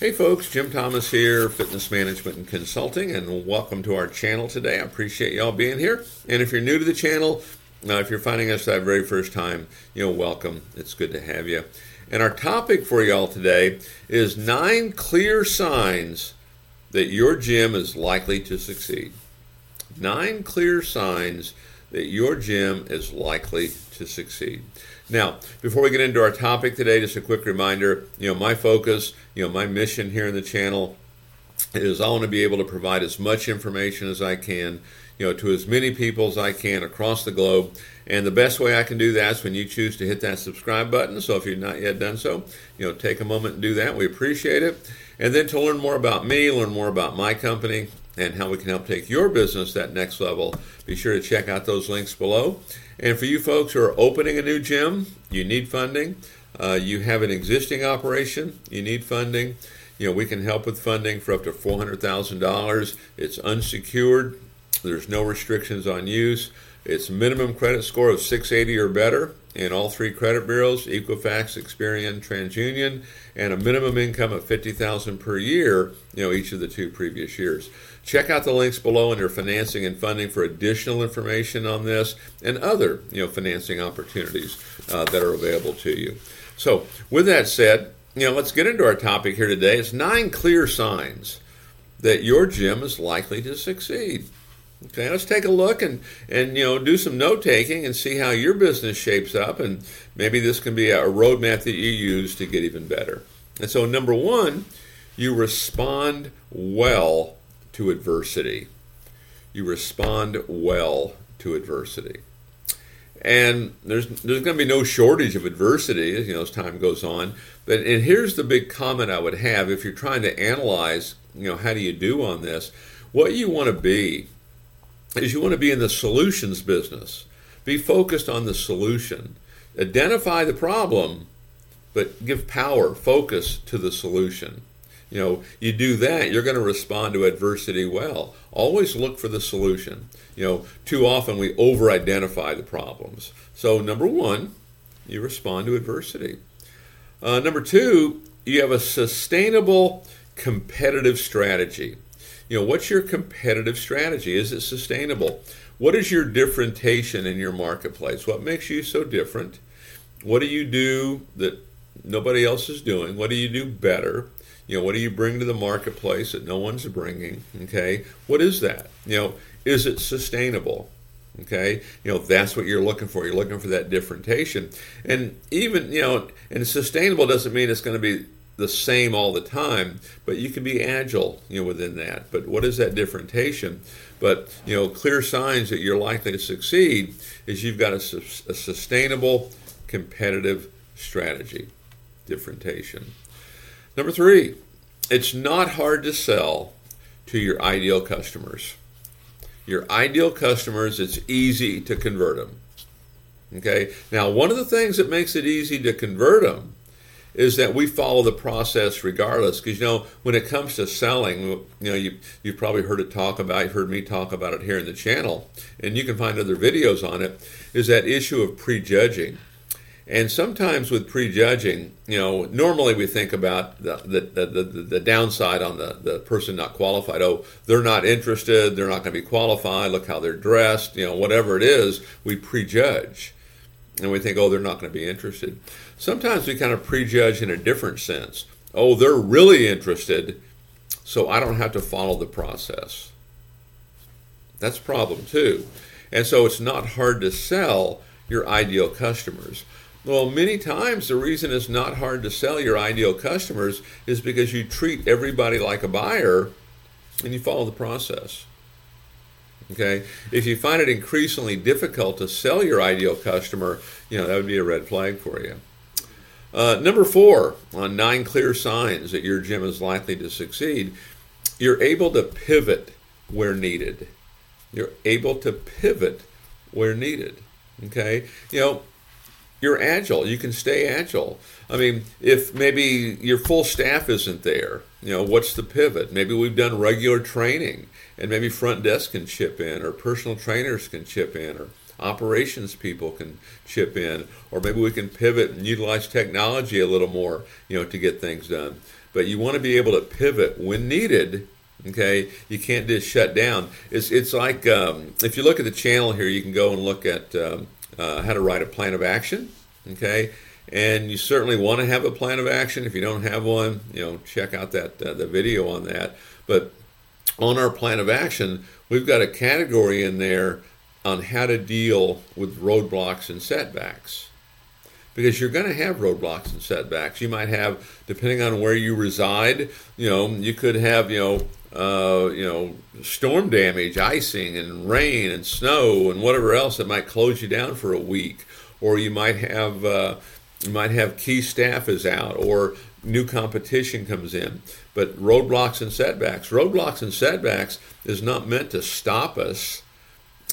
Hey folks, Jim Thomas here, Fitness Management and Consulting, and welcome to our channel today. I appreciate y'all being here. And if you're new to the channel, uh, if you're finding us that very first time, you know, welcome. It's good to have you. And our topic for y'all today is nine clear signs that your gym is likely to succeed. Nine clear signs that your gym is likely to succeed. Now, before we get into our topic today, just a quick reminder, you know, my focus, you know, my mission here in the channel is I want to be able to provide as much information as I can, you know, to as many people as I can across the globe. And the best way I can do that is when you choose to hit that subscribe button. So if you've not yet done so, you know, take a moment and do that. We appreciate it. And then to learn more about me, learn more about my company, and how we can help take your business that next level, be sure to check out those links below. And for you folks who are opening a new gym, you need funding. Uh, you have an existing operation, you need funding. You know, we can help with funding for up to $400,000. It's unsecured, there's no restrictions on use. It's minimum credit score of 680 or better in all three credit bureaus, Equifax, Experian, TransUnion, and a minimum income of 50,000 per year, you know, each of the two previous years. Check out the links below under financing and funding for additional information on this and other, you know, financing opportunities uh, that are available to you. So, with that said, you know, let's get into our topic here today. It's nine clear signs that your gym is likely to succeed. Okay, let's take a look and, and you know do some note taking and see how your business shapes up, and maybe this can be a roadmap that you use to get even better. And so, number one, you respond well to adversity. You respond well to adversity. And there's there's going to be no shortage of adversity, you know, as time goes on. But and here's the big comment I would have if you're trying to analyze, you know, how do you do on this? What you want to be is you want to be in the solutions business. Be focused on the solution. Identify the problem, but give power, focus to the solution. You know, you do that, you're going to respond to adversity well. Always look for the solution. You know, too often we over identify the problems. So, number one, you respond to adversity. Uh, number two, you have a sustainable competitive strategy. You know, what's your competitive strategy? Is it sustainable? What is your differentiation in your marketplace? What makes you so different? What do you do that nobody else is doing? What do you do better? You know, what do you bring to the marketplace that no one's bringing? Okay, what is that? You know, is it sustainable? Okay, you know that's what you're looking for. You're looking for that differentiation, and even you know, and sustainable doesn't mean it's going to be the same all the time, but you can be agile, you know, within that. But what is that differentiation? But you know, clear signs that you're likely to succeed is you've got a, a sustainable, competitive strategy, differentiation. Number three, it's not hard to sell to your ideal customers. Your ideal customers, it's easy to convert them. Okay. Now, one of the things that makes it easy to convert them is that we follow the process regardless. Because you know, when it comes to selling, you know, you you've probably heard it talk about, you've heard me talk about it here in the channel, and you can find other videos on it. Is that issue of prejudging? And sometimes with prejudging, you know, normally we think about the, the, the, the, downside on the, the person not qualified. Oh, they're not interested, they're not going to be qualified, look how they're dressed, you know, whatever it is, we prejudge. And we think, oh, they're not going to be interested. Sometimes we kind of prejudge in a different sense. Oh, they're really interested, so I don't have to follow the process. That's a problem too. And so it's not hard to sell your ideal customers. Well, many times the reason it's not hard to sell your ideal customers is because you treat everybody like a buyer and you follow the process. Okay? If you find it increasingly difficult to sell your ideal customer, you know, that would be a red flag for you. Uh, number four, on nine clear signs that your gym is likely to succeed, you're able to pivot where needed. You're able to pivot where needed. Okay? You know, you're agile. You can stay agile. I mean, if maybe your full staff isn't there, you know, what's the pivot? Maybe we've done regular training and maybe front desk can chip in or personal trainers can chip in or operations people can chip in or maybe we can pivot and utilize technology a little more, you know, to get things done. but you want to be able to pivot when needed. Okay, you can't just shut down. It's it's like um, if you look at the channel here, you can go and look at um, uh, how to write a plan of action. Okay, and you certainly want to have a plan of action. If you don't have one, you know, check out that uh, the video on that. But on our plan of action, we've got a category in there on how to deal with roadblocks and setbacks. Because you're going to have roadblocks and setbacks. You might have, depending on where you reside, you know, you could have, you know, uh, you know, storm damage, icing, and rain, and snow, and whatever else that might close you down for a week. Or you might have, uh, you might have key staff is out, or new competition comes in. But roadblocks and setbacks, roadblocks and setbacks is not meant to stop us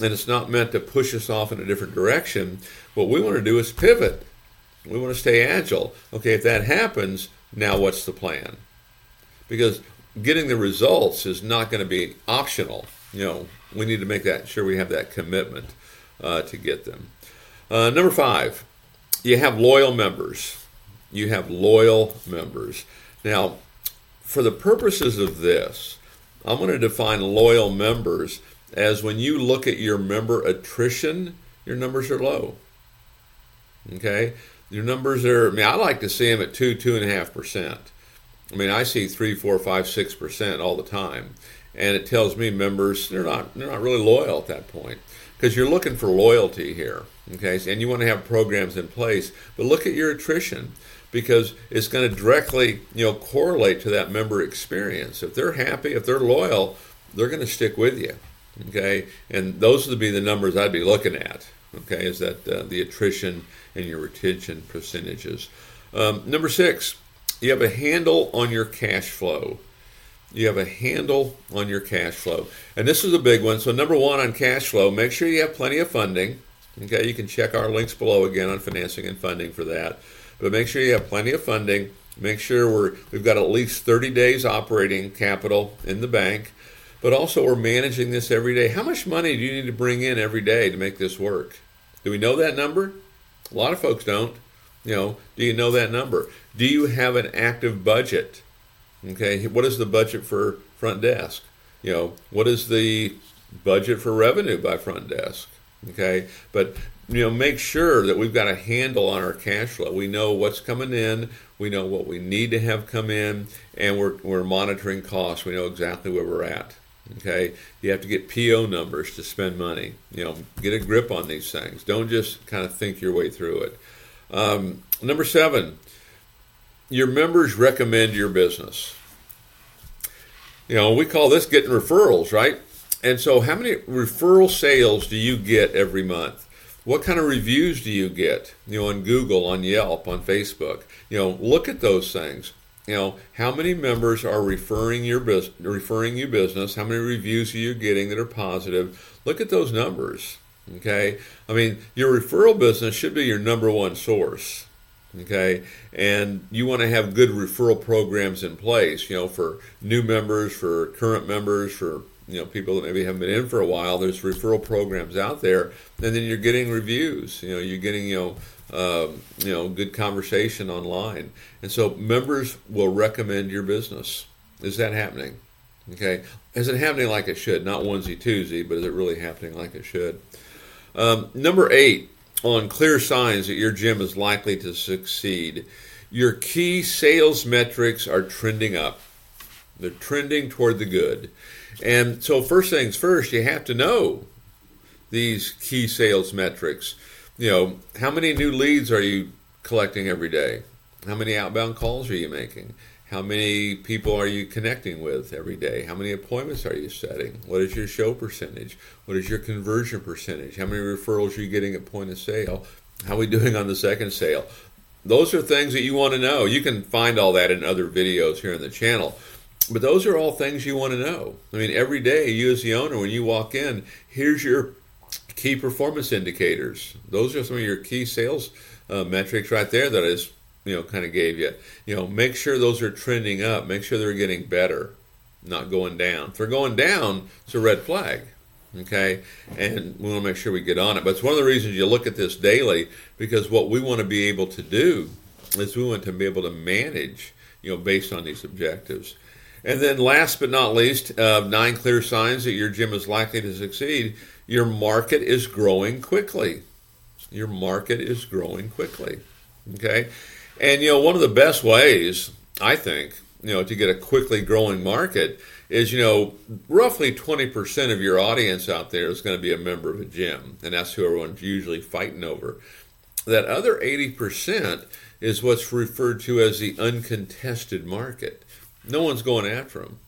and it's not meant to push us off in a different direction. What we want to do is pivot. We want to stay agile. Okay, if that happens, now what's the plan? Because getting the results is not going to be optional. You know, we need to make that sure we have that commitment uh, to get them. Uh, number five, you have loyal members. You have loyal members. Now, for the purposes of this, I'm going to define loyal members as when you look at your member attrition, your numbers are low. Okay? Your numbers are, I mean, I like to see them at two, two and a half percent. I mean, I see three, four, five, six percent all the time. And it tells me members, they're not, they're not really loyal at that point because you're looking for loyalty here. Okay? And you want to have programs in place. But look at your attrition because it's going to directly, you know, correlate to that member experience. If they're happy, if they're loyal, they're going to stick with you. Okay, and those would be the numbers I'd be looking at. Okay, is that uh, the attrition and your retention percentages? Um, number six, you have a handle on your cash flow. You have a handle on your cash flow, and this is a big one. So number one on cash flow, make sure you have plenty of funding. Okay, you can check our links below again on financing and funding for that. But make sure you have plenty of funding. Make sure we're, we've got at least 30 days operating capital in the bank but also we're managing this every day. How much money do you need to bring in every day to make this work? Do we know that number? A lot of folks don't. You know, do you know that number? Do you have an active budget? Okay, what is the budget for front desk? You know, what is the budget for revenue by front desk? Okay, but you know, make sure that we've got a handle on our cash flow. We know what's coming in, we know what we need to have come in, and we're, we're monitoring costs. We know exactly where we're at. Okay, you have to get PO numbers to spend money. You know, get a grip on these things. Don't just kind of think your way through it. Um, number seven, your members recommend your business. You know, we call this getting referrals, right? And so, how many referral sales do you get every month? What kind of reviews do you get? You know, on Google, on Yelp, on Facebook. You know, look at those things you know how many members are referring your business referring you business how many reviews are you getting that are positive? Look at those numbers okay? I mean your referral business should be your number one source okay? And you want to have good referral programs in place you know for new members for current members for you know people that maybe haven't been in for a while. There's referral programs out there and then you're getting reviews you know you're getting you know um, you know, good conversation online. And so members will recommend your business. Is that happening? Okay. Is it happening like it should? Not onesie twosie, but is it really happening like it should? Um, number eight, on clear signs that your gym is likely to succeed. Your key sales metrics are trending up. They're trending toward the good. And so, first things first, you have to know these key sales metrics you know, how many new leads are you collecting every day? How many outbound calls are you making? How many people are you connecting with every day? How many appointments are you setting? What is your show percentage? What is your conversion percentage? How many referrals are you getting at point of sale? How are we doing on the second sale? Those are things that you want to know. You can find all that in other videos here on the channel. But those are all things you want to know. I mean, every day, you as the owner, when you walk in, here's your key performance indicators. Those are some of your key sales uh, metrics right there that is, you know, kind of gave you. You know, make sure those are trending up. Make sure they're getting better, not going down. If they're going down, it's a red flag. Okay, and we want to make sure we get on it. But it's one of the reasons you look at this daily because what we want to be able to do is we want to be able to manage you know, based on these objectives. And then, last but not least, uh, nine clear signs that your gym is likely to succeed. Your market is growing quickly. Your market is growing quickly. Okay, and you know one of the best ways I think you know to get a quickly growing market is you know roughly 20% of your audience out there is going to be a member of a gym and that's who everyone's usually fighting over that other 80% is what's referred to as the uncontested market no one's going after them.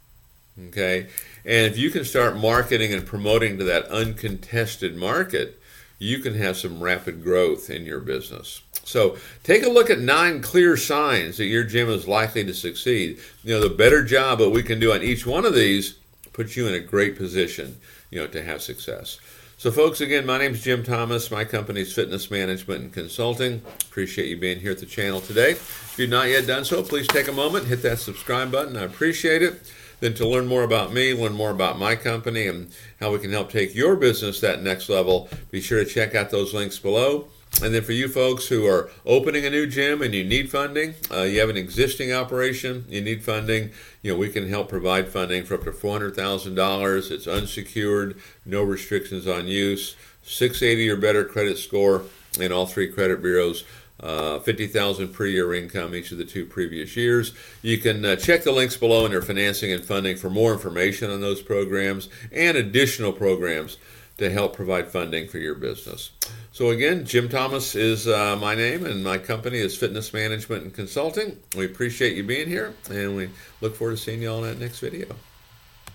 Okay? And if you can start marketing and promoting to that uncontested market, you can have some rapid growth in your business. So take a look at nine clear signs that your gym is likely to succeed. You know, the better job that we can do on each one of these puts you in a great position, you know, to have success. So, folks, again, my name is Jim Thomas. My company is Fitness Management and Consulting. Appreciate you being here at the channel today. If you've not yet done so, please take a moment, hit that subscribe button. I appreciate it. Then, to learn more about me, learn more about my company, and how we can help take your business that next level, be sure to check out those links below. And then for you folks who are opening a new gym and you need funding, uh, you have an existing operation, you need funding, you know, we can help provide funding for up to $400,000. It's unsecured, no restrictions on use, 680 or better credit score in all three credit bureaus. Uh, 50,000 per year income each of the two previous years. You can uh, check the links below under financing and funding for more information on those programs and additional programs to help provide funding for your business. So, again, Jim Thomas is uh, my name, and my company is Fitness Management and Consulting. We appreciate you being here, and we look forward to seeing you all in that next video.